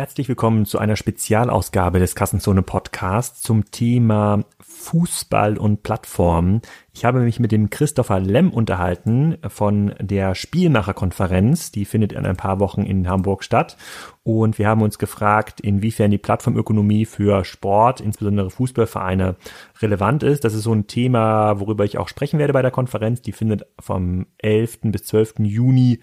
Herzlich willkommen zu einer Spezialausgabe des Kassenzone Podcasts zum Thema Fußball und Plattformen. Ich habe mich mit dem Christopher Lemm unterhalten von der Spielmacherkonferenz. Die findet in ein paar Wochen in Hamburg statt. Und wir haben uns gefragt, inwiefern die Plattformökonomie für Sport, insbesondere Fußballvereine, relevant ist. Das ist so ein Thema, worüber ich auch sprechen werde bei der Konferenz. Die findet vom 11. bis 12. Juni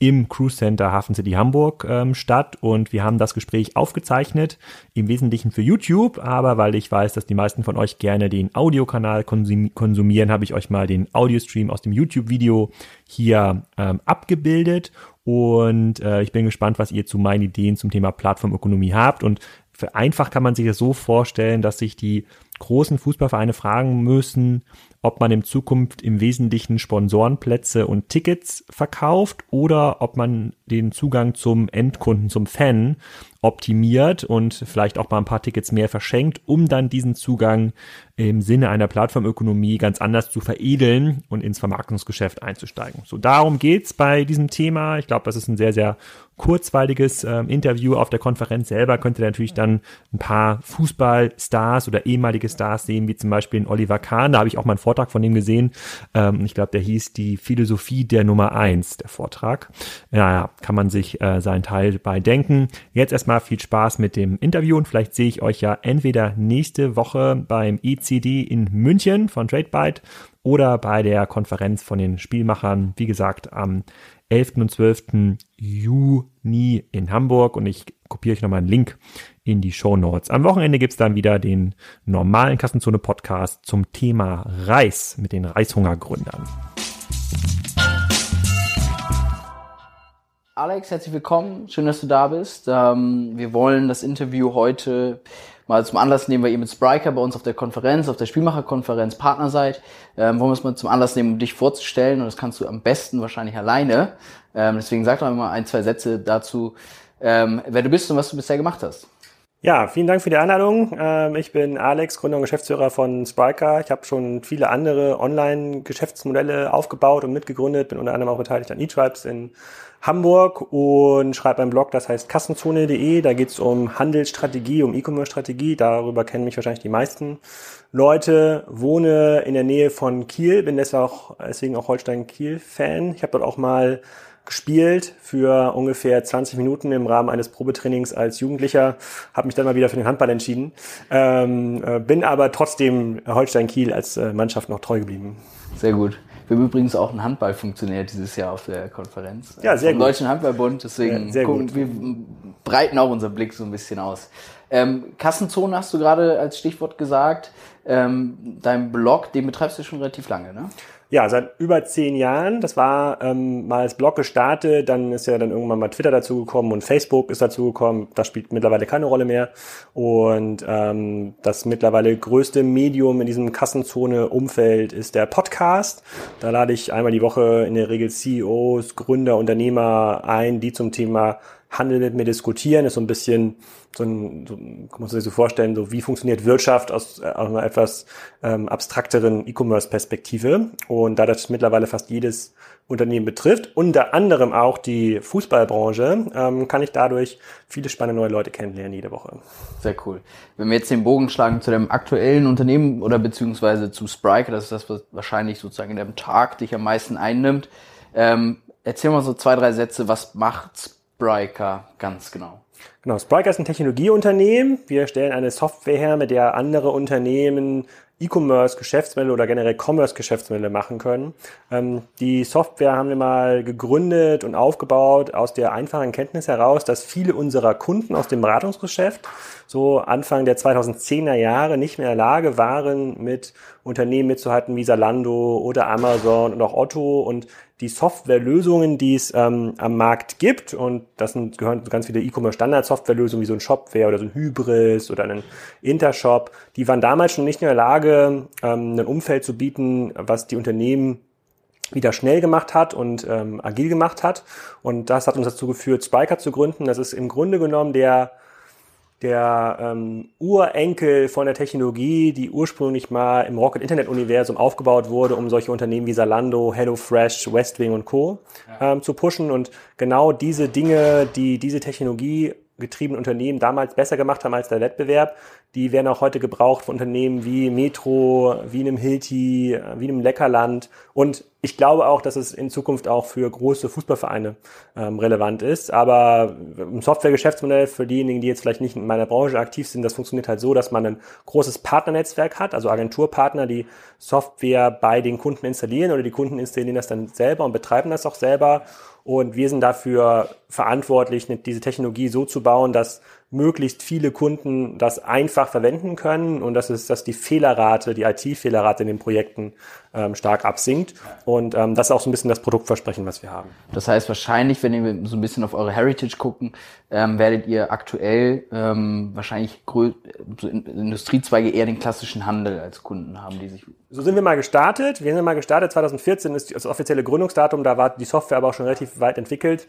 im Cruise Center Hafen City Hamburg ähm, statt. Und wir haben das Gespräch aufgezeichnet, im Wesentlichen für YouTube, aber weil ich weiß, dass die meisten von euch gerne den Audiokanal konsum konsumieren, habe ich euch mal den Audiostream aus dem YouTube-Video hier ähm, abgebildet. Und äh, ich bin gespannt, was ihr zu meinen Ideen zum Thema Plattformökonomie habt. Und für einfach kann man sich das so vorstellen, dass sich die großen Fußballvereine fragen müssen, ob man in Zukunft im Wesentlichen Sponsorenplätze und Tickets verkauft oder ob man den Zugang zum Endkunden, zum Fan optimiert und vielleicht auch mal ein paar Tickets mehr verschenkt, um dann diesen Zugang im Sinne einer Plattformökonomie ganz anders zu veredeln und ins Vermarktungsgeschäft einzusteigen. So darum geht's bei diesem Thema. Ich glaube, das ist ein sehr, sehr kurzweiliges äh, Interview. Auf der Konferenz selber könnt ihr natürlich dann ein paar Fußballstars oder ehemalige Stars sehen, wie zum Beispiel in Oliver Kahn. Da habe ich auch mal einen Vortrag von ihm gesehen. Ähm, ich glaube, der hieß die Philosophie der Nummer eins, der Vortrag. Ja, ja kann man sich äh, seinen Teil bei denken. Jetzt erstmal viel Spaß mit dem Interview und vielleicht sehe ich euch ja entweder nächste Woche beim ECD in München von TradeByte oder bei der Konferenz von den Spielmachern, wie gesagt, am 11. und 12. Juni in Hamburg und ich kopiere euch nochmal einen Link in die Show Notes. Am Wochenende gibt's dann wieder den normalen Kassenzone Podcast zum Thema Reis mit den Reishungergründern. Alex, herzlich willkommen. Schön, dass du da bist. Ähm, wir wollen das Interview heute mal zum Anlass nehmen, weil ihr mit Spriker bei uns auf der Konferenz, auf der Spielmacherkonferenz Partner seid. Ähm, wollen wir es zum Anlass nehmen, um dich vorzustellen. Und das kannst du am besten wahrscheinlich alleine. Ähm, deswegen sag doch mal ein, zwei Sätze dazu, ähm, wer du bist und was du bisher gemacht hast. Ja, vielen Dank für die Einladung. Ähm, ich bin Alex, Gründer und Geschäftsführer von Spriker. Ich habe schon viele andere Online-Geschäftsmodelle aufgebaut und mitgegründet, bin unter anderem auch beteiligt an eTribes in Hamburg und schreibe einen Blog, das heißt kassenzone.de. Da geht es um Handelsstrategie, um E-Commerce-Strategie. Darüber kennen mich wahrscheinlich die meisten Leute. Wohne in der Nähe von Kiel, bin deswegen auch, deswegen auch Holstein-Kiel-Fan. Ich habe dort auch mal gespielt für ungefähr 20 Minuten im Rahmen eines Probetrainings als Jugendlicher, habe mich dann mal wieder für den Handball entschieden, ähm, äh, bin aber trotzdem Holstein Kiel als äh, Mannschaft noch treu geblieben. Sehr gut. Wir haben übrigens auch ein Handballfunktionär dieses Jahr auf der Konferenz. Ja, sehr Vom gut. Deutschen Handballbund, deswegen Ja, sehr gucken, gut. wir breiten auch unseren Blick so ein bisschen aus. Ähm, Kassenzone hast du gerade als Stichwort gesagt. Ähm, dein Blog, den betreibst du schon relativ lange, ne? Ja, seit über zehn Jahren. Das war ähm, mal als Blog gestartet, dann ist ja dann irgendwann mal Twitter dazugekommen und Facebook ist dazugekommen. Das spielt mittlerweile keine Rolle mehr. Und ähm, das mittlerweile größte Medium in diesem Kassenzone-Umfeld ist der Podcast. Da lade ich einmal die Woche in der Regel CEOs, Gründer, Unternehmer ein, die zum Thema Handel mit mir diskutieren. Ist so ein bisschen so ein, so, kann man sich so vorstellen, so wie funktioniert Wirtschaft aus, äh, aus einer etwas ähm, abstrakteren E-Commerce-Perspektive. Und da das mittlerweile fast jedes Unternehmen betrifft, unter anderem auch die Fußballbranche, ähm, kann ich dadurch viele spannende neue Leute kennenlernen jede Woche. Sehr cool. Wenn wir jetzt den Bogen schlagen zu dem aktuellen Unternehmen oder beziehungsweise zu Spriker, das ist das, was wahrscheinlich sozusagen in dem Tag dich am meisten einnimmt. Ähm, erzähl mal so zwei, drei Sätze, was macht Spriker ganz genau? Genau, Spriker ist ein Technologieunternehmen. Wir stellen eine Software her, mit der andere Unternehmen E-Commerce-Geschäftsmodelle oder generell Commerce-Geschäftsmodelle machen können. Ähm, die Software haben wir mal gegründet und aufgebaut aus der einfachen Kenntnis heraus, dass viele unserer Kunden aus dem Beratungsgeschäft so Anfang der 2010er Jahre nicht mehr in der Lage waren, mit Unternehmen mitzuhalten wie Zalando oder Amazon und auch Otto und die Softwarelösungen, die es ähm, am Markt gibt, und das sind, gehören ganz viele E-Commerce-Standard-Softwarelösungen wie so ein Shopware oder so ein Hybris oder ein Intershop, die waren damals schon nicht in der Lage, ähm, ein Umfeld zu bieten, was die Unternehmen wieder schnell gemacht hat und ähm, agil gemacht hat. Und das hat uns dazu geführt, Spiker zu gründen. Das ist im Grunde genommen der der ähm, Urenkel von der Technologie, die ursprünglich mal im Rocket Internet Universum aufgebaut wurde, um solche Unternehmen wie Zalando, HelloFresh, Westwing und Co. Ähm, zu pushen. Und genau diese Dinge, die diese Technologie getriebenen Unternehmen damals besser gemacht haben als der Wettbewerb, die werden auch heute gebraucht von Unternehmen wie Metro, wie einem Hilti, wie einem Leckerland. Und ich glaube auch, dass es in Zukunft auch für große Fußballvereine ähm, relevant ist. Aber im Softwaregeschäftsmodell für diejenigen, die jetzt vielleicht nicht in meiner Branche aktiv sind, das funktioniert halt so, dass man ein großes Partnernetzwerk hat, also Agenturpartner, die Software bei den Kunden installieren oder die Kunden installieren das dann selber und betreiben das auch selber. Und wir sind dafür verantwortlich, diese Technologie so zu bauen, dass möglichst viele Kunden das einfach verwenden können und das ist, dass die Fehlerrate, die IT-Fehlerrate in den Projekten ähm, stark absinkt. Und ähm, das ist auch so ein bisschen das Produktversprechen, was wir haben. Das heißt wahrscheinlich, wenn wir so ein bisschen auf eure Heritage gucken, ähm, werdet ihr aktuell ähm, wahrscheinlich so Industriezweige eher den klassischen Handel als Kunden haben, die sich. So sind wir mal gestartet. Wir sind mal gestartet. 2014 ist das offizielle Gründungsdatum. Da war die Software aber auch schon relativ weit entwickelt.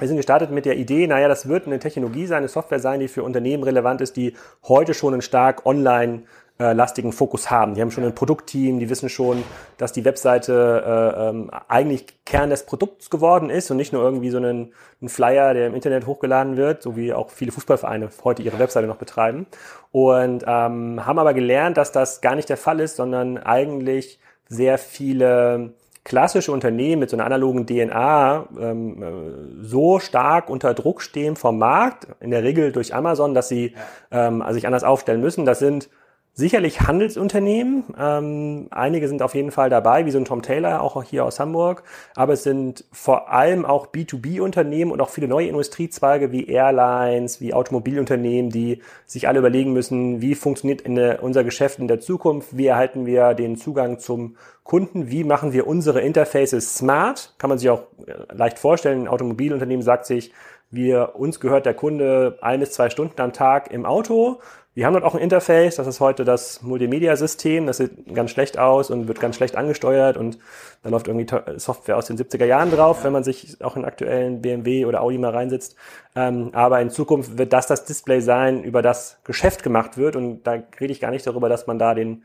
Wir sind gestartet mit der Idee, naja, das wird eine Technologie sein, eine Software sein, die für Unternehmen relevant ist, die heute schon einen stark online äh, lastigen Fokus haben. Die haben schon ein Produktteam, die wissen schon, dass die Webseite äh, ähm, eigentlich Kern des Produkts geworden ist und nicht nur irgendwie so ein, ein Flyer, der im Internet hochgeladen wird, so wie auch viele Fußballvereine heute ihre Webseite noch betreiben. Und ähm, haben aber gelernt, dass das gar nicht der Fall ist, sondern eigentlich sehr viele klassische Unternehmen mit so einer analogen DNA ähm, äh, so stark unter Druck stehen vom Markt, in der Regel durch Amazon, dass sie ähm, sich anders aufstellen müssen. Das sind Sicherlich Handelsunternehmen. Ähm, einige sind auf jeden Fall dabei, wie so ein Tom Taylor, auch hier aus Hamburg. Aber es sind vor allem auch B2B-Unternehmen und auch viele neue Industriezweige wie Airlines, wie Automobilunternehmen, die sich alle überlegen müssen, wie funktioniert der, unser Geschäft in der Zukunft, wie erhalten wir den Zugang zum Kunden, wie machen wir unsere Interfaces smart. Kann man sich auch äh, leicht vorstellen. Ein Automobilunternehmen sagt sich, wir, uns gehört der Kunde ein bis zwei Stunden am Tag im Auto wir haben dort auch ein Interface, das ist heute das Multimedia-System, das sieht ganz schlecht aus und wird ganz schlecht angesteuert und da läuft irgendwie Software aus den 70er Jahren drauf, wenn man sich auch in aktuellen BMW oder Audi mal reinsetzt. Ähm, aber in Zukunft wird das das Display sein, über das Geschäft gemacht wird und da rede ich gar nicht darüber, dass man da den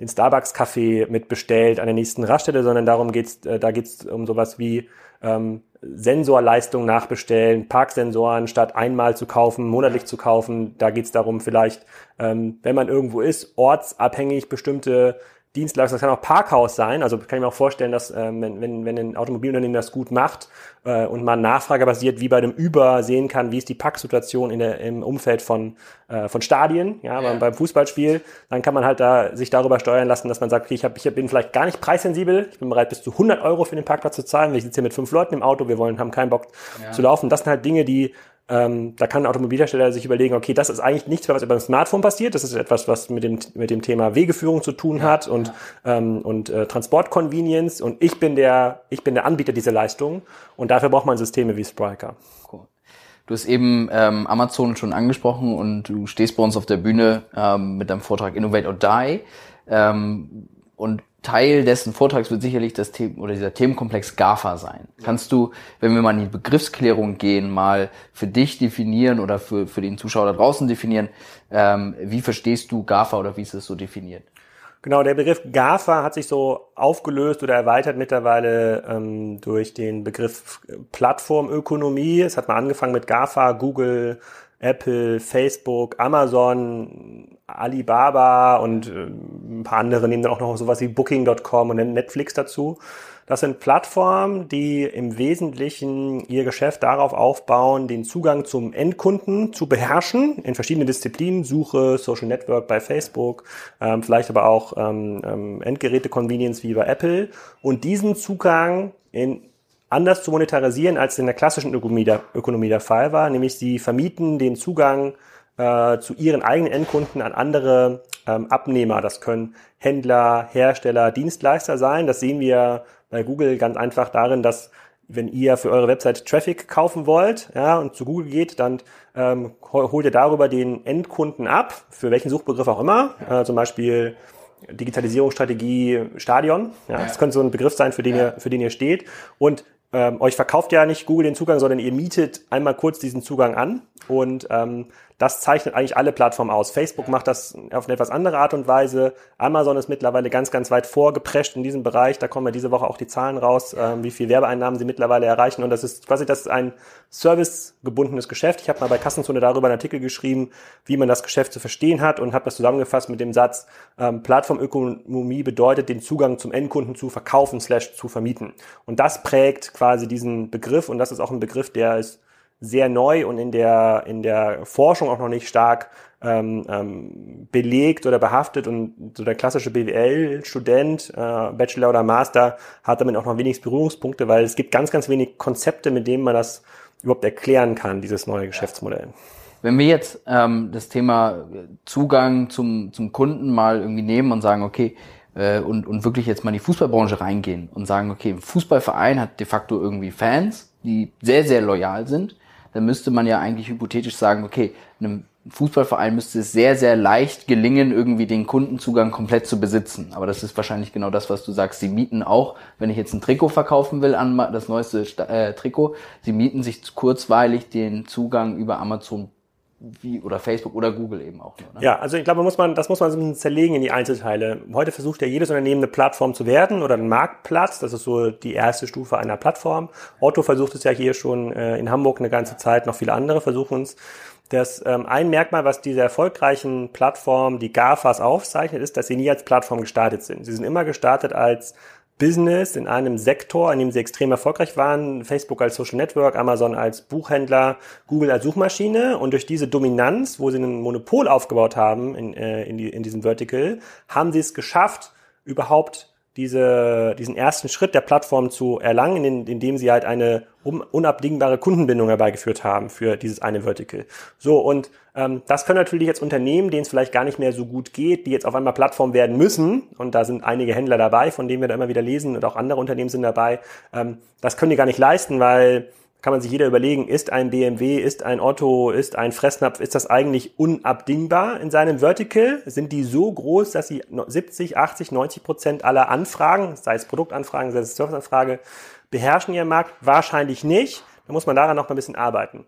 den Starbucks-Kaffee mitbestellt an der nächsten Raststelle, sondern darum geht's, äh, da geht's um sowas wie ähm, Sensorleistung nachbestellen, Parksensoren statt einmal zu kaufen, monatlich zu kaufen. Da geht's darum, vielleicht, ähm, wenn man irgendwo ist, ortsabhängig bestimmte Dienstleistung, das kann auch Parkhaus sein. Also kann ich mir auch vorstellen, dass ähm, wenn, wenn, wenn ein Automobilunternehmen das gut macht äh, und man nachfragebasiert wie bei dem Uber sehen kann, wie ist die Parksituation in der, im Umfeld von, äh, von Stadien, ja, ja. beim Fußballspiel, dann kann man halt da sich darüber steuern lassen, dass man sagt, okay, ich, hab, ich bin vielleicht gar nicht preissensibel, ich bin bereit bis zu 100 Euro für den Parkplatz zu zahlen, weil ich sitze hier mit fünf Leuten im Auto, wir wollen, haben keinen Bock ja. zu laufen. Das sind halt Dinge, die ähm, da kann ein Automobilhersteller sich überlegen, okay, das ist eigentlich nichts mehr, was über ein Smartphone passiert. Das ist etwas, was mit dem, mit dem Thema Wegeführung zu tun hat und, ja. ähm, und äh, Transportconvenience. Und ich bin der, ich bin der Anbieter dieser Leistung. Und dafür braucht man Systeme wie Spryker. Cool. Du hast eben ähm, Amazon schon angesprochen und du stehst bei uns auf der Bühne ähm, mit deinem Vortrag Innovate or Die. Ähm, und Teil dessen Vortrags wird sicherlich das Thema oder dieser Themenkomplex GAFA sein. Kannst du, wenn wir mal in die Begriffsklärung gehen, mal für dich definieren oder für, für den Zuschauer da draußen definieren, ähm, wie verstehst du GAFA oder wie ist es so definiert? Genau, der Begriff GAFA hat sich so aufgelöst oder erweitert mittlerweile ähm, durch den Begriff Plattformökonomie. Es hat mal angefangen mit GAFA, Google, Apple, Facebook, Amazon, Alibaba und äh, ein paar andere nehmen dann auch noch sowas wie Booking.com und Netflix dazu. Das sind Plattformen, die im Wesentlichen ihr Geschäft darauf aufbauen, den Zugang zum Endkunden zu beherrschen in verschiedenen Disziplinen, Suche, Social Network bei Facebook, ähm, vielleicht aber auch ähm, ähm Endgeräte-Convenience wie bei Apple und diesen Zugang in anders zu monetarisieren, als in der klassischen Ökonomie der, Ökonomie der Fall war, nämlich sie vermieten den Zugang äh, zu ihren eigenen Endkunden an andere ähm, Abnehmer. Das können Händler, Hersteller, Dienstleister sein. Das sehen wir bei Google ganz einfach darin, dass wenn ihr für eure Website Traffic kaufen wollt, ja, und zu Google geht, dann ähm, holt ihr darüber den Endkunden ab, für welchen Suchbegriff auch immer, äh, zum Beispiel Digitalisierungsstrategie Stadion. Ja. Das könnte so ein Begriff sein, für den, ihr, für den ihr steht. Und ähm, euch verkauft ja nicht Google den Zugang, sondern ihr mietet einmal kurz diesen Zugang an. Und ähm, das zeichnet eigentlich alle Plattformen aus. Facebook macht das auf eine etwas andere Art und Weise. Amazon ist mittlerweile ganz, ganz weit vorgeprescht in diesem Bereich. Da kommen wir diese Woche auch die Zahlen raus, ähm, wie viel Werbeeinnahmen sie mittlerweile erreichen. Und das ist quasi das ist ein servicegebundenes Geschäft. Ich habe mal bei Kassenzone darüber einen Artikel geschrieben, wie man das Geschäft zu verstehen hat und habe das zusammengefasst mit dem Satz, ähm, Plattformökonomie bedeutet, den Zugang zum Endkunden zu verkaufen slash zu vermieten. Und das prägt quasi diesen Begriff und das ist auch ein Begriff, der ist sehr neu und in der, in der Forschung auch noch nicht stark ähm, ähm, belegt oder behaftet und so der klassische BWL-Student, äh, Bachelor oder Master, hat damit auch noch wenig Berührungspunkte, weil es gibt ganz, ganz wenig Konzepte, mit denen man das überhaupt erklären kann, dieses neue Geschäftsmodell. Wenn wir jetzt ähm, das Thema Zugang zum, zum Kunden mal irgendwie nehmen und sagen, okay, äh, und, und wirklich jetzt mal in die Fußballbranche reingehen und sagen, okay, ein Fußballverein hat de facto irgendwie Fans, die sehr, sehr loyal sind dann müsste man ja eigentlich hypothetisch sagen, okay, einem Fußballverein müsste es sehr, sehr leicht gelingen, irgendwie den Kundenzugang komplett zu besitzen. Aber das ist wahrscheinlich genau das, was du sagst. Sie mieten auch, wenn ich jetzt ein Trikot verkaufen will an das neueste äh, Trikot, sie mieten sich kurzweilig den Zugang über Amazon wie oder Facebook oder Google eben auch. Nur, ne? Ja, also ich glaube, muss man, das muss man so ein bisschen zerlegen in die Einzelteile. Heute versucht ja jedes Unternehmen eine Plattform zu werden oder einen Marktplatz. Das ist so die erste Stufe einer Plattform. Otto versucht es ja hier schon äh, in Hamburg eine ganze Zeit, noch viele andere versuchen es. Das ähm, ein Merkmal, was diese erfolgreichen Plattformen, die GAFAs aufzeichnet, ist, dass sie nie als Plattform gestartet sind. Sie sind immer gestartet als Business in einem Sektor, in dem sie extrem erfolgreich waren. Facebook als Social Network, Amazon als Buchhändler, Google als Suchmaschine. Und durch diese Dominanz, wo sie ein Monopol aufgebaut haben in, äh, in, die, in diesem Vertical, haben sie es geschafft, überhaupt diese, diesen ersten Schritt der Plattform zu erlangen, in, indem sie halt eine unabdingbare Kundenbindung herbeigeführt haben für dieses eine Vertical. So, und ähm, das können natürlich jetzt Unternehmen, denen es vielleicht gar nicht mehr so gut geht, die jetzt auf einmal Plattform werden müssen, und da sind einige Händler dabei, von denen wir da immer wieder lesen, und auch andere Unternehmen sind dabei, ähm, das können die gar nicht leisten, weil kann man sich jeder überlegen, ist ein BMW, ist ein Otto, ist ein Fressnapf, ist das eigentlich unabdingbar in seinem Vertical? Sind die so groß, dass sie 70, 80, 90 Prozent aller Anfragen, sei es Produktanfragen, sei es Serviceanfrage, beherrschen ihren Markt? Wahrscheinlich nicht. Da muss man daran noch mal ein bisschen arbeiten.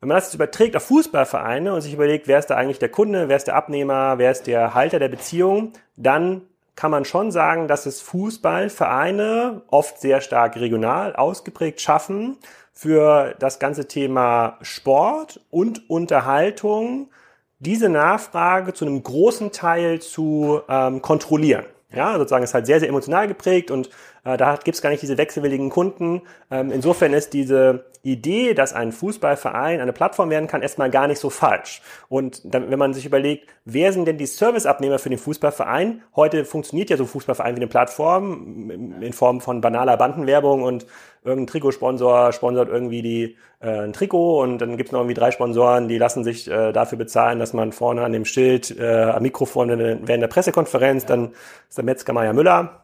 Wenn man das jetzt überträgt auf Fußballvereine und sich überlegt, wer ist da eigentlich der Kunde, wer ist der Abnehmer, wer ist der Halter der Beziehung, dann kann man schon sagen, dass es Fußballvereine oft sehr stark regional ausgeprägt schaffen, für das ganze Thema Sport und Unterhaltung diese Nachfrage zu einem großen Teil zu ähm, kontrollieren. Ja, sozusagen ist halt sehr, sehr emotional geprägt und da gibt es gar nicht diese wechselwilligen Kunden. Ähm, insofern ist diese Idee, dass ein Fußballverein eine Plattform werden kann, erstmal gar nicht so falsch. Und dann, wenn man sich überlegt, wer sind denn die Serviceabnehmer für den Fußballverein? Heute funktioniert ja so ein Fußballverein wie eine Plattform in Form von banaler Bandenwerbung und irgendein Trikotsponsor sponsort irgendwie die, äh, ein Trikot und dann gibt es noch irgendwie drei Sponsoren, die lassen sich äh, dafür bezahlen, dass man vorne an dem Schild äh, am Mikrofon während der Pressekonferenz, dann ist der Metzger Meier Müller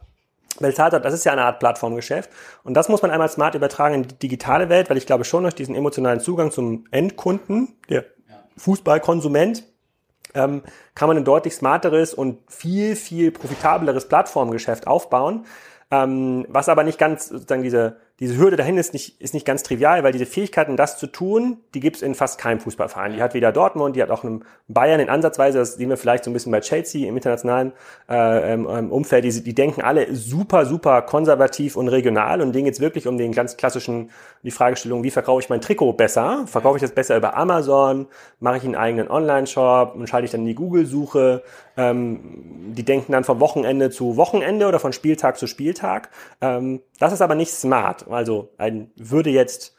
bezahlt hat, das ist ja eine Art Plattformgeschäft. Und das muss man einmal smart übertragen in die digitale Welt, weil ich glaube schon durch diesen emotionalen Zugang zum Endkunden, der Fußballkonsument, ähm, kann man ein deutlich smarteres und viel, viel profitableres Plattformgeschäft aufbauen. Ähm, was aber nicht ganz sozusagen diese diese Hürde dahin ist nicht, ist nicht ganz trivial, weil diese Fähigkeiten, das zu tun, die gibt es in fast keinem Fußballverein. Die hat weder Dortmund, die hat auch in Bayern in Ansatzweise, das sehen wir vielleicht so ein bisschen bei Chelsea im internationalen äh, ähm, ähm, Umfeld, die, die denken alle super, super konservativ und regional und denen geht es wirklich um den ganz klassischen, die Fragestellung, wie verkaufe ich mein Trikot besser? Verkaufe ich das besser über Amazon? Mache ich einen eigenen Online-Shop? Und schalte ich dann in die Google-Suche? Ähm, die denken dann von Wochenende zu Wochenende oder von Spieltag zu Spieltag. Ähm, das ist aber nicht smart. Also ein, würde jetzt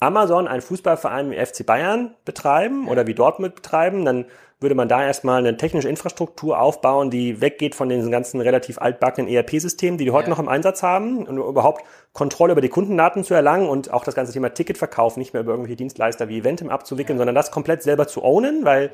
Amazon einen Fußballverein wie FC Bayern betreiben oder wie Dortmund betreiben, dann würde man da erstmal eine technische Infrastruktur aufbauen, die weggeht von den ganzen relativ altbackenen ERP-Systemen, die die heute ja. noch im Einsatz haben, und überhaupt Kontrolle über die Kundendaten zu erlangen und auch das ganze Thema Ticketverkauf nicht mehr über irgendwelche Dienstleister wie Eventim abzuwickeln, ja. sondern das komplett selber zu ownen, weil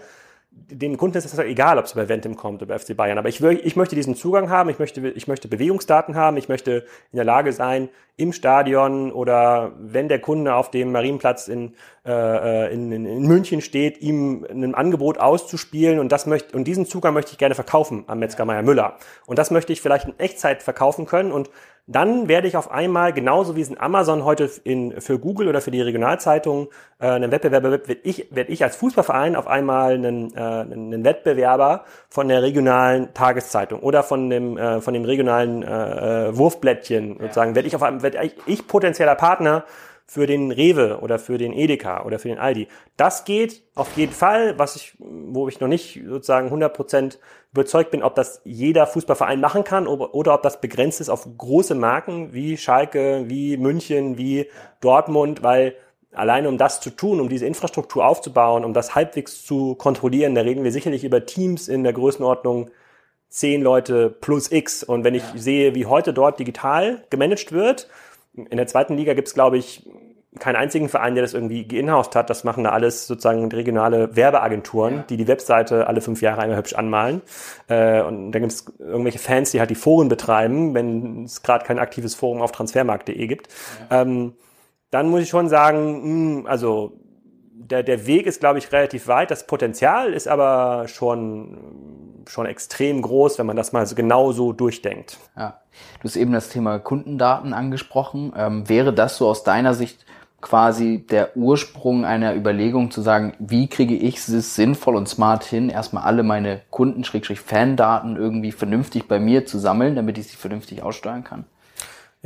dem Kunden ist es egal, ob es über Ventim kommt oder FC Bayern. Aber ich, will, ich möchte diesen Zugang haben, ich möchte, ich möchte Bewegungsdaten haben, ich möchte in der Lage sein, im Stadion oder wenn der Kunde auf dem Marienplatz in, äh, in, in, in München steht, ihm ein Angebot auszuspielen und das möchte, und diesen Zugang möchte ich gerne verkaufen am Metzger Meier Müller. Und das möchte ich vielleicht in Echtzeit verkaufen können und dann werde ich auf einmal, genauso wie es in Amazon heute in, für Google oder für die Regionalzeitung äh, einen Wettbewerber wird, werde ich, werd ich als Fußballverein auf einmal einen, äh, einen Wettbewerber von der regionalen Tageszeitung oder von dem, äh, von dem regionalen äh, äh Wurfblättchen sozusagen, werde ich auf einmal, werde ich, ich potenzieller Partner für den Rewe oder für den Edeka oder für den Aldi. Das geht auf jeden Fall, was ich, wo ich noch nicht sozusagen 100% überzeugt bin, ob das jeder Fußballverein machen kann oder, oder ob das begrenzt ist auf große Marken wie Schalke, wie München, wie Dortmund, weil alleine um das zu tun, um diese Infrastruktur aufzubauen, um das halbwegs zu kontrollieren, da reden wir sicherlich über Teams in der Größenordnung zehn Leute plus X. Und wenn ich ja. sehe, wie heute dort digital gemanagt wird, in der zweiten Liga gibt es, glaube ich, keinen einzigen Verein, der das irgendwie geinhoused hat. Das machen da alles sozusagen regionale Werbeagenturen, ja. die die Webseite alle fünf Jahre einmal hübsch anmalen. Äh, und dann gibt es irgendwelche Fans, die halt die Foren betreiben, wenn es gerade kein aktives Forum auf transfermarkt.de gibt. Ja. Ähm, dann muss ich schon sagen, mh, hm, also der, der Weg ist, glaube ich, relativ weit. Das Potenzial ist aber schon, schon extrem groß, wenn man das mal so genau so durchdenkt. Ja. Du hast eben das Thema Kundendaten angesprochen. Ähm, wäre das so aus deiner Sicht quasi der Ursprung einer Überlegung zu sagen, wie kriege ich es sinnvoll und smart hin, erstmal alle meine Kunden-Fan-Daten irgendwie vernünftig bei mir zu sammeln, damit ich sie vernünftig aussteuern kann?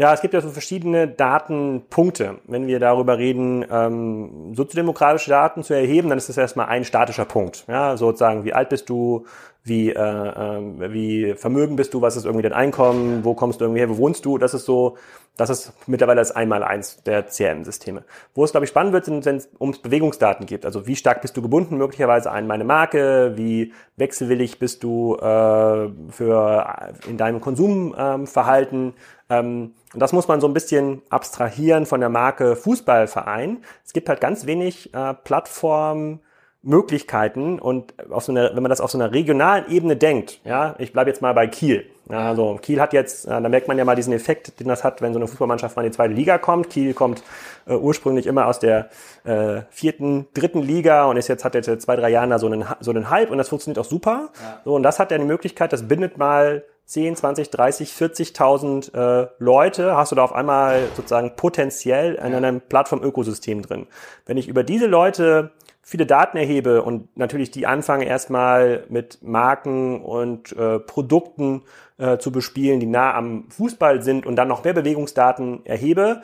Ja, es gibt ja so verschiedene Datenpunkte. Wenn wir darüber reden, ähm, soziodemokratische Daten zu erheben, dann ist das erstmal ein statischer Punkt. Ja, sozusagen, wie alt bist du, wie, äh, äh, wie vermögen bist du, was ist irgendwie dein Einkommen, wo kommst du irgendwie her, wo wohnst du, das ist so, das ist mittlerweile das Einmaleins der CRM-Systeme. Wo es, glaube ich, spannend wird, sind, wenn es ums Bewegungsdaten geht. Also wie stark bist du gebunden möglicherweise an meine Marke, wie wechselwillig bist du äh, für in deinem Konsumverhalten. Ähm, und das muss man so ein bisschen abstrahieren von der Marke Fußballverein. Es gibt halt ganz wenig äh, Plattformen, Möglichkeiten und auf so einer, wenn man das auf so einer regionalen Ebene denkt, ja, ich bleibe jetzt mal bei Kiel. Also Kiel hat jetzt, äh, da merkt man ja mal diesen Effekt, den das hat, wenn so eine Fußballmannschaft mal in die zweite Liga kommt. Kiel kommt äh, ursprünglich immer aus der äh, vierten, dritten Liga und ist jetzt hat jetzt zwei, drei Jahren da so einen so einen Hype und das funktioniert auch super. Ja. So und das hat ja eine Möglichkeit, das bindet mal 10, 20, 30, 40.000 äh, Leute hast du da auf einmal sozusagen potenziell in einem Plattform-Ökosystem drin. Wenn ich über diese Leute viele Daten erhebe und natürlich die anfange erstmal mit Marken und äh, Produkten äh, zu bespielen, die nah am Fußball sind und dann noch mehr Bewegungsdaten erhebe,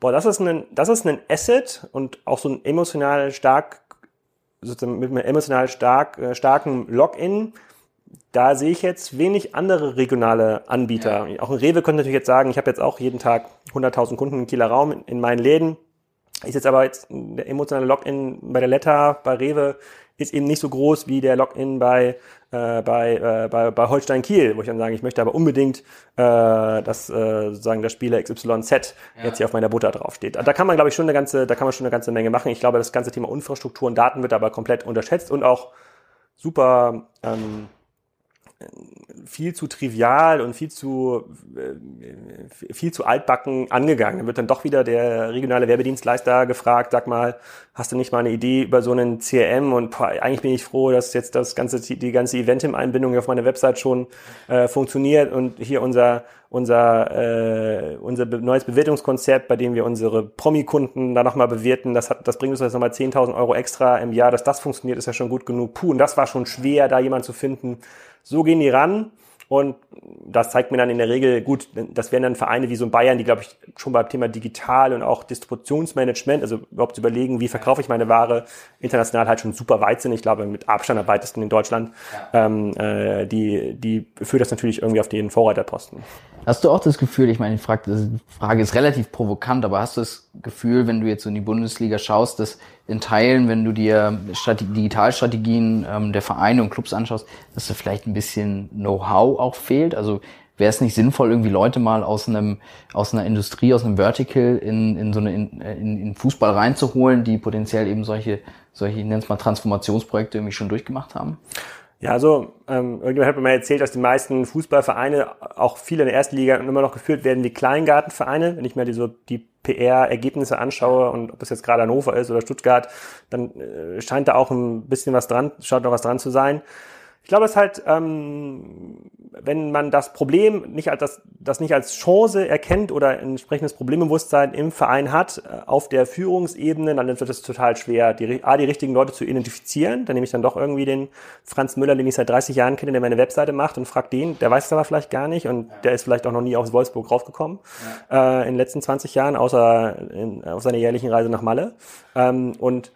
boah, das ist ein, das ist ein Asset und auch so ein emotional stark, sozusagen mit einem emotional stark, äh, starken Login. Da sehe ich jetzt wenig andere regionale Anbieter. Ja. Auch ein Rewe könnte natürlich jetzt sagen, ich habe jetzt auch jeden Tag 100.000 Kunden im Kieler Raum in, in meinen Läden ist jetzt aber jetzt der emotionale Login bei der Letter, bei Rewe, ist eben nicht so groß wie der Login bei, äh, bei, äh, bei, bei Holstein Kiel, wo ich dann sage, ich möchte aber unbedingt, äh, dass äh, sozusagen der Spieler XYZ ja. jetzt hier auf meiner Butter draufsteht. Da kann man, glaube ich, schon eine ganze, da kann man schon eine ganze Menge machen. Ich glaube, das ganze Thema Infrastruktur und Daten wird aber komplett unterschätzt und auch super ähm, viel zu trivial und viel zu äh, viel zu altbacken angegangen. Dann wird dann doch wieder der regionale Werbedienstleister gefragt, sag mal, hast du nicht mal eine Idee über so einen CRM und boah, eigentlich bin ich froh, dass jetzt das ganze die ganze Event-Einbindung auf meiner Website schon äh, funktioniert und hier unser unser äh, unser neues Bewertungskonzept, bei dem wir unsere Promi-Kunden da nochmal bewerten, das hat das bringt uns jetzt nochmal 10.000 Euro extra im Jahr, dass das funktioniert, ist ja schon gut genug. Puh, und das war schon schwer, da jemand zu finden so gehen die ran. Und das zeigt mir dann in der Regel, gut, das wären dann Vereine wie so ein Bayern, die, glaube ich, schon beim Thema Digital und auch Distributionsmanagement, also überhaupt zu überlegen, wie verkaufe ich meine Ware, international halt schon super weit sind. Ich glaube, mit Abstand am weitesten in Deutschland. Ja. Ähm, äh, die, die führt das natürlich irgendwie auf den Vorreiterposten. Hast du auch das Gefühl, ich meine, die Frage ist relativ provokant, aber hast du das Gefühl, wenn du jetzt so in die Bundesliga schaust, dass in Teilen, wenn du dir Strate Digitalstrategien ähm, der Vereine und Clubs anschaust, dass da vielleicht ein bisschen Know-how auch fehlt? Also wäre es nicht sinnvoll, irgendwie Leute mal aus einem aus einer Industrie, aus einem Vertical in, in so eine in, in, in Fußball reinzuholen, die potenziell eben solche solche, ich nenne es mal Transformationsprojekte irgendwie schon durchgemacht haben? Ja, also ähm, irgendjemand hat mir mal erzählt, dass die meisten Fußballvereine, auch viele in der ersten Liga, immer noch geführt werden wie Kleingartenvereine. Wenn ich mir die, so die PR-Ergebnisse anschaue und ob das jetzt gerade Hannover ist oder Stuttgart, dann äh, scheint da auch ein bisschen was dran, schaut noch was dran zu sein. Ich glaube, es ist halt ähm, wenn man das Problem nicht als das, das nicht als Chance erkennt oder ein entsprechendes Problembewusstsein im Verein hat, äh, auf der Führungsebene, dann wird es total schwer, die, A, die richtigen Leute zu identifizieren. Dann nehme ich dann doch irgendwie den Franz Müller, den ich seit 30 Jahren kenne, der meine Webseite macht und fragt den, der weiß es aber vielleicht gar nicht und der ist vielleicht auch noch nie aus Wolfsburg raufgekommen ja. äh, in den letzten 20 Jahren, außer in, auf seiner jährlichen Reise nach Malle. Ähm, und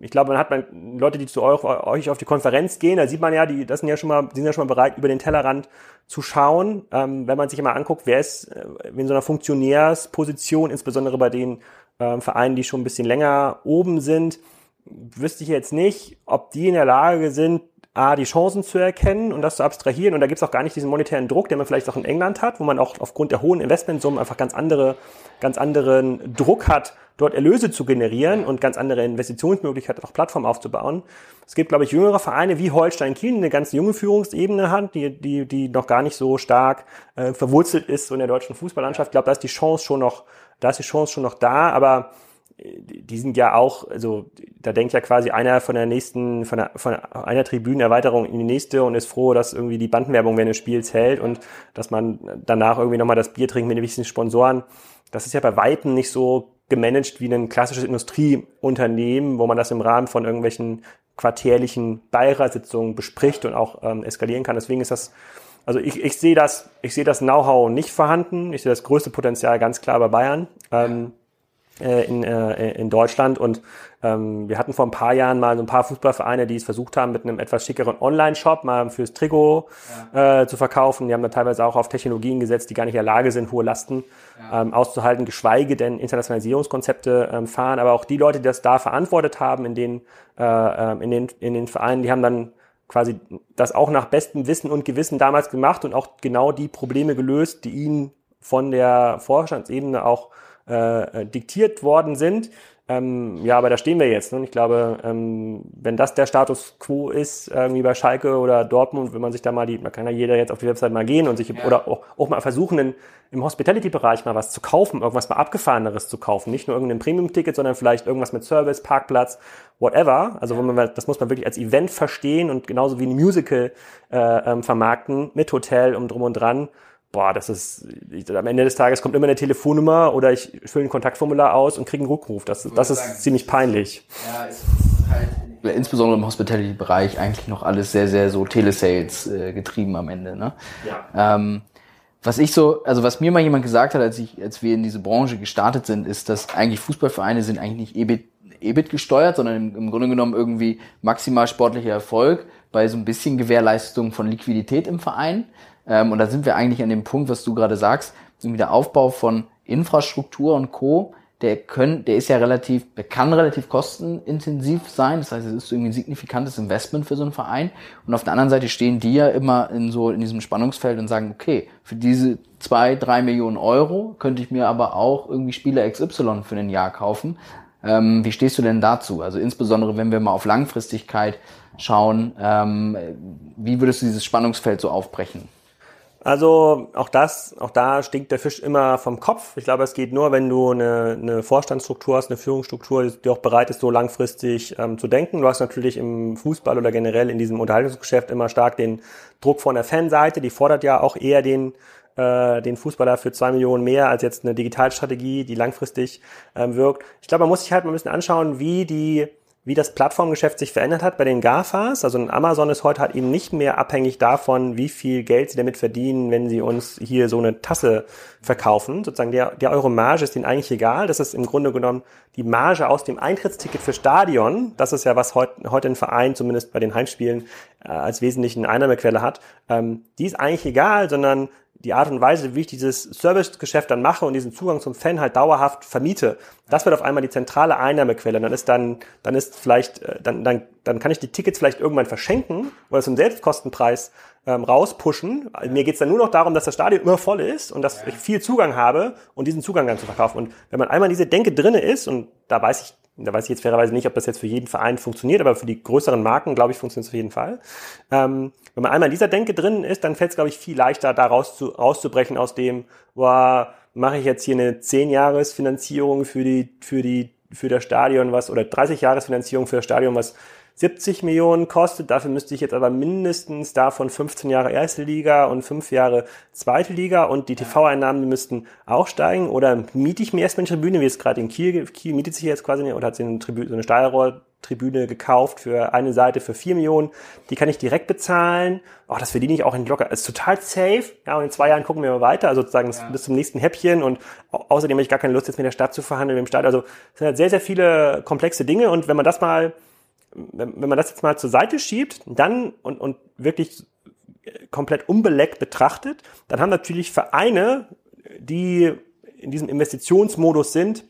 ich glaube, man hat man Leute, die zu euch, auf die Konferenz gehen, da sieht man ja, die, das sind ja schon mal, sind ja schon mal bereit, über den Tellerrand zu schauen. Ähm, wenn man sich immer anguckt, wer ist äh, in so einer Funktionärsposition, insbesondere bei den ähm, Vereinen, die schon ein bisschen länger oben sind, wüsste ich jetzt nicht, ob die in der Lage sind, A, die Chancen zu erkennen und das zu abstrahieren. Und da gibt's auch gar nicht diesen monetären Druck, den man vielleicht auch in England hat, wo man auch aufgrund der hohen Investmentsummen einfach ganz andere, ganz anderen Druck hat, dort Erlöse zu generieren und ganz andere Investitionsmöglichkeiten, auch Plattformen aufzubauen. Es gibt, glaube ich, jüngere Vereine wie Holstein Kiel, eine ganz junge Führungsebene hat, die, die, die noch gar nicht so stark äh, verwurzelt ist so in der deutschen Fußballlandschaft. Ich glaube, da ist die Chance schon noch, da ist die Chance schon noch da, aber die sind ja auch, also da denkt ja quasi einer von der nächsten, von, der, von einer Tribünenerweiterung in die nächste und ist froh, dass irgendwie die Bandenwerbung während des Spiels hält und dass man danach irgendwie nochmal das Bier trinkt mit den wichtigsten Sponsoren. Das ist ja bei Weitem nicht so gemanagt wie ein klassisches Industrieunternehmen, wo man das im Rahmen von irgendwelchen quartärlichen Beiratssitzungen bespricht und auch ähm, eskalieren kann. Deswegen ist das, also ich, ich sehe das, ich sehe das Know-how nicht vorhanden. Ich sehe das größte Potenzial ganz klar bei Bayern. Ähm, äh, in, äh, in Deutschland und ähm, wir hatten vor ein paar Jahren mal so ein paar Fußballvereine, die es versucht haben, mit einem etwas schickeren Online-Shop mal fürs Trikot ja. äh, zu verkaufen. Die haben da teilweise auch auf Technologien gesetzt, die gar nicht in der Lage sind, hohe Lasten ja. ähm, auszuhalten, geschweige denn Internationalisierungskonzepte ähm, fahren. Aber auch die Leute, die das da verantwortet haben in den, äh, ähm, in den, in den Vereinen, die haben dann quasi das auch nach bestem Wissen und Gewissen damals gemacht und auch genau die Probleme gelöst, die ihnen von der Vorstandsebene auch äh, diktiert worden sind. Ähm, ja, aber da stehen wir jetzt. Ne? Und ich glaube, ähm, wenn das der Status quo ist, irgendwie bei Schalke oder Dortmund, wenn man sich da mal die, man kann ja jeder jetzt auf die Website mal gehen und sich ja. oder auch, auch mal versuchen, in, im Hospitality-Bereich mal was zu kaufen, irgendwas mal abgefahreneres zu kaufen. Nicht nur irgendein Premium-Ticket, sondern vielleicht irgendwas mit Service, Parkplatz, whatever. Also ja. man, das muss man wirklich als Event verstehen und genauso wie ein Musical äh, ähm, vermarkten mit Hotel und drum und dran boah, das ist, ich, am Ende des Tages kommt immer eine Telefonnummer oder ich fülle ein Kontaktformular aus und kriege einen Rückruf. Das, das ist sagen, ziemlich peinlich. Ja, es ist halt insbesondere im Hospitality-Bereich eigentlich noch alles sehr, sehr so Telesales äh, getrieben am Ende. Ne? Ja. Ähm, was ich so, also was mir mal jemand gesagt hat, als ich, als wir in diese Branche gestartet sind, ist, dass eigentlich Fußballvereine sind eigentlich nicht EBIT, EBIT gesteuert, sondern im, im Grunde genommen irgendwie maximal sportlicher Erfolg bei so ein bisschen Gewährleistung von Liquidität im Verein. Ähm, und da sind wir eigentlich an dem Punkt, was du gerade sagst, irgendwie der Aufbau von Infrastruktur und Co., der können, der ist ja relativ, der kann relativ kostenintensiv sein. Das heißt, es ist irgendwie ein signifikantes Investment für so einen Verein. Und auf der anderen Seite stehen die ja immer in so, in diesem Spannungsfeld und sagen, okay, für diese zwei, drei Millionen Euro könnte ich mir aber auch irgendwie Spieler XY für ein Jahr kaufen. Ähm, wie stehst du denn dazu? Also insbesondere, wenn wir mal auf Langfristigkeit schauen, ähm, wie würdest du dieses Spannungsfeld so aufbrechen? Also auch das, auch da stinkt der Fisch immer vom Kopf. Ich glaube, es geht nur, wenn du eine, eine Vorstandsstruktur hast, eine Führungsstruktur, die auch bereit ist, so langfristig ähm, zu denken. Du hast natürlich im Fußball oder generell in diesem Unterhaltungsgeschäft immer stark den Druck von der Fanseite. Die fordert ja auch eher den äh, den Fußballer für zwei Millionen mehr als jetzt eine Digitalstrategie, die langfristig ähm, wirkt. Ich glaube, man muss sich halt mal ein bisschen anschauen, wie die wie das Plattformgeschäft sich verändert hat bei den GAFAs. Also Amazon ist heute halt eben nicht mehr abhängig davon, wie viel Geld sie damit verdienen, wenn sie uns hier so eine Tasse verkaufen. Sozusagen der, der Euro Marge ist ihnen eigentlich egal. Das ist im Grunde genommen die Marge aus dem Eintrittsticket für Stadion. Das ist ja, was heute, heute ein Verein, zumindest bei den Heimspielen, äh, als wesentlichen Einnahmequelle hat. Ähm, die ist eigentlich egal, sondern die Art und Weise, wie ich dieses Servicegeschäft dann mache und diesen Zugang zum Fan halt dauerhaft vermiete, das wird auf einmal die zentrale Einnahmequelle. Dann ist dann, dann ist vielleicht, äh, dann, dann, dann kann ich die Tickets vielleicht irgendwann verschenken oder zum Selbstkostenpreis ähm, rauspushen. Mir geht's dann nur noch darum, dass das Stadion immer voll ist und dass ich viel Zugang habe und diesen Zugang dann zu verkaufen. Und wenn man einmal in diese Denke drinne ist, und da weiß ich da weiß ich jetzt fairerweise nicht, ob das jetzt für jeden Verein funktioniert, aber für die größeren Marken, glaube ich, funktioniert es auf jeden Fall. Ähm, wenn man einmal in dieser Denke drin ist, dann fällt es, glaube ich, viel leichter, da rauszu, rauszubrechen aus dem, boah, mache ich jetzt hier eine 10-Jahres-Finanzierung für die, für die, für das Stadion, was, oder 30-Jahres-Finanzierung für das Stadion, was 70 Millionen kostet. Dafür müsste ich jetzt aber mindestens davon 15 Jahre erste Liga und 5 Jahre zweite Liga und die TV-Einnahmen, müssten auch steigen. Oder miete ich mir erstmal eine Tribüne, wie es gerade in Kiel, Kiel mietet sich jetzt quasi oder hat sie eine Tribüne, so eine Stahlrohr Tribüne gekauft für eine Seite für vier Millionen. Die kann ich direkt bezahlen. Oh, das verdiene ich auch in locker. Ist total safe. Ja, und in zwei Jahren gucken wir mal weiter. Also sozusagen ja. bis zum nächsten Häppchen. Und außerdem habe ich gar keine Lust, jetzt mit der Stadt zu verhandeln, mit dem Staat. Also es sind halt sehr, sehr viele komplexe Dinge. Und wenn man das mal, wenn, wenn man das jetzt mal zur Seite schiebt, dann und, und wirklich komplett unbeleckt betrachtet, dann haben natürlich Vereine, die in diesem Investitionsmodus sind,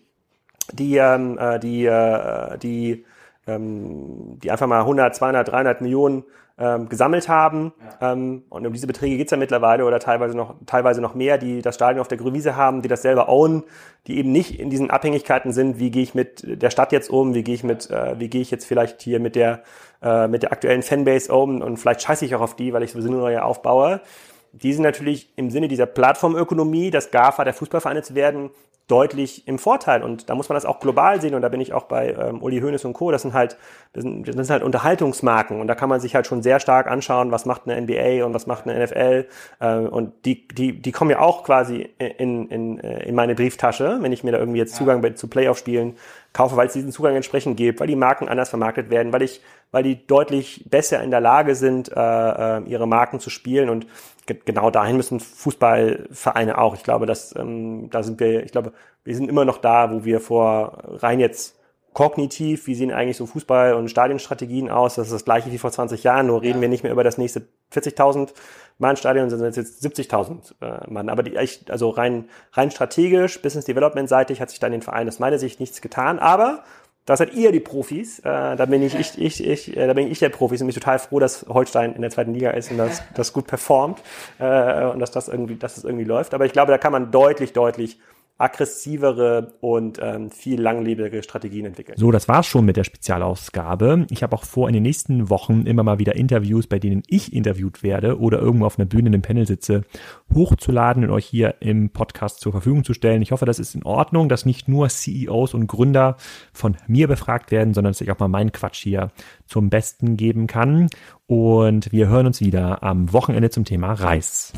die, ähm, äh, die, äh, die ähm, die einfach mal 100, 200, 300 Millionen ähm, gesammelt haben. Ja. Ähm, und um diese Beträge geht's ja mittlerweile oder teilweise noch, teilweise noch mehr, die das Stadion auf der Grünwiese haben, die das selber ownen, die eben nicht in diesen Abhängigkeiten sind, wie gehe ich mit der Stadt jetzt um, wie gehe ich mit, äh, wie gehe ich jetzt vielleicht hier mit der, äh, mit der aktuellen Fanbase um und vielleicht scheiße ich auch auf die, weil ich sowieso nur neue aufbaue. Die sind natürlich im Sinne dieser Plattformökonomie, das GAFA der Fußballvereine zu werden, deutlich im Vorteil. Und da muss man das auch global sehen. Und da bin ich auch bei ähm, Uli Hoeneß und Co. Das sind halt, das sind, das sind halt Unterhaltungsmarken. Und da kann man sich halt schon sehr stark anschauen, was macht eine NBA und was macht eine NFL. Äh, und die, die, die kommen ja auch quasi in, in, äh, in meine Brieftasche, wenn ich mir da irgendwie jetzt Zugang bei, zu Playoff-Spielen kaufe, weil es diesen Zugang entsprechend gibt, weil die Marken anders vermarktet werden, weil ich, weil die deutlich besser in der Lage sind, äh, äh ihre Marken zu spielen und genau dahin müssen Fußballvereine auch. Ich glaube, dass ähm, da sind wir, ich glaube, wir sind immer noch da, wo wir vor rein jetzt kognitiv, wie sehen eigentlich so Fußball- und Stadionstrategien aus? Das ist das gleiche wie vor 20 Jahren, nur reden ja. wir nicht mehr über das nächste 40.000 Mann Stadion, sondern jetzt 70.000 äh, Mann. Aber die, also rein, rein strategisch, Business Development seitig hat sich dann den Verein aus meiner Sicht nichts getan. Aber da seid ihr die Profis. Äh, da bin ich, ich, ich, ich, äh, da bin ich der Profis und bin total froh, dass Holstein in der zweiten Liga ist und dass das gut performt äh, und dass das irgendwie, dass das irgendwie läuft. Aber ich glaube, da kann man deutlich, deutlich aggressivere und ähm, viel langlebige Strategien entwickeln. So, das war's schon mit der Spezialausgabe. Ich habe auch vor, in den nächsten Wochen immer mal wieder Interviews, bei denen ich interviewt werde oder irgendwo auf einer Bühne in einem Panel sitze, hochzuladen und euch hier im Podcast zur Verfügung zu stellen. Ich hoffe, das ist in Ordnung, dass nicht nur CEOs und Gründer von mir befragt werden, sondern dass ich auch mal meinen Quatsch hier zum Besten geben kann. Und wir hören uns wieder am Wochenende zum Thema Reis.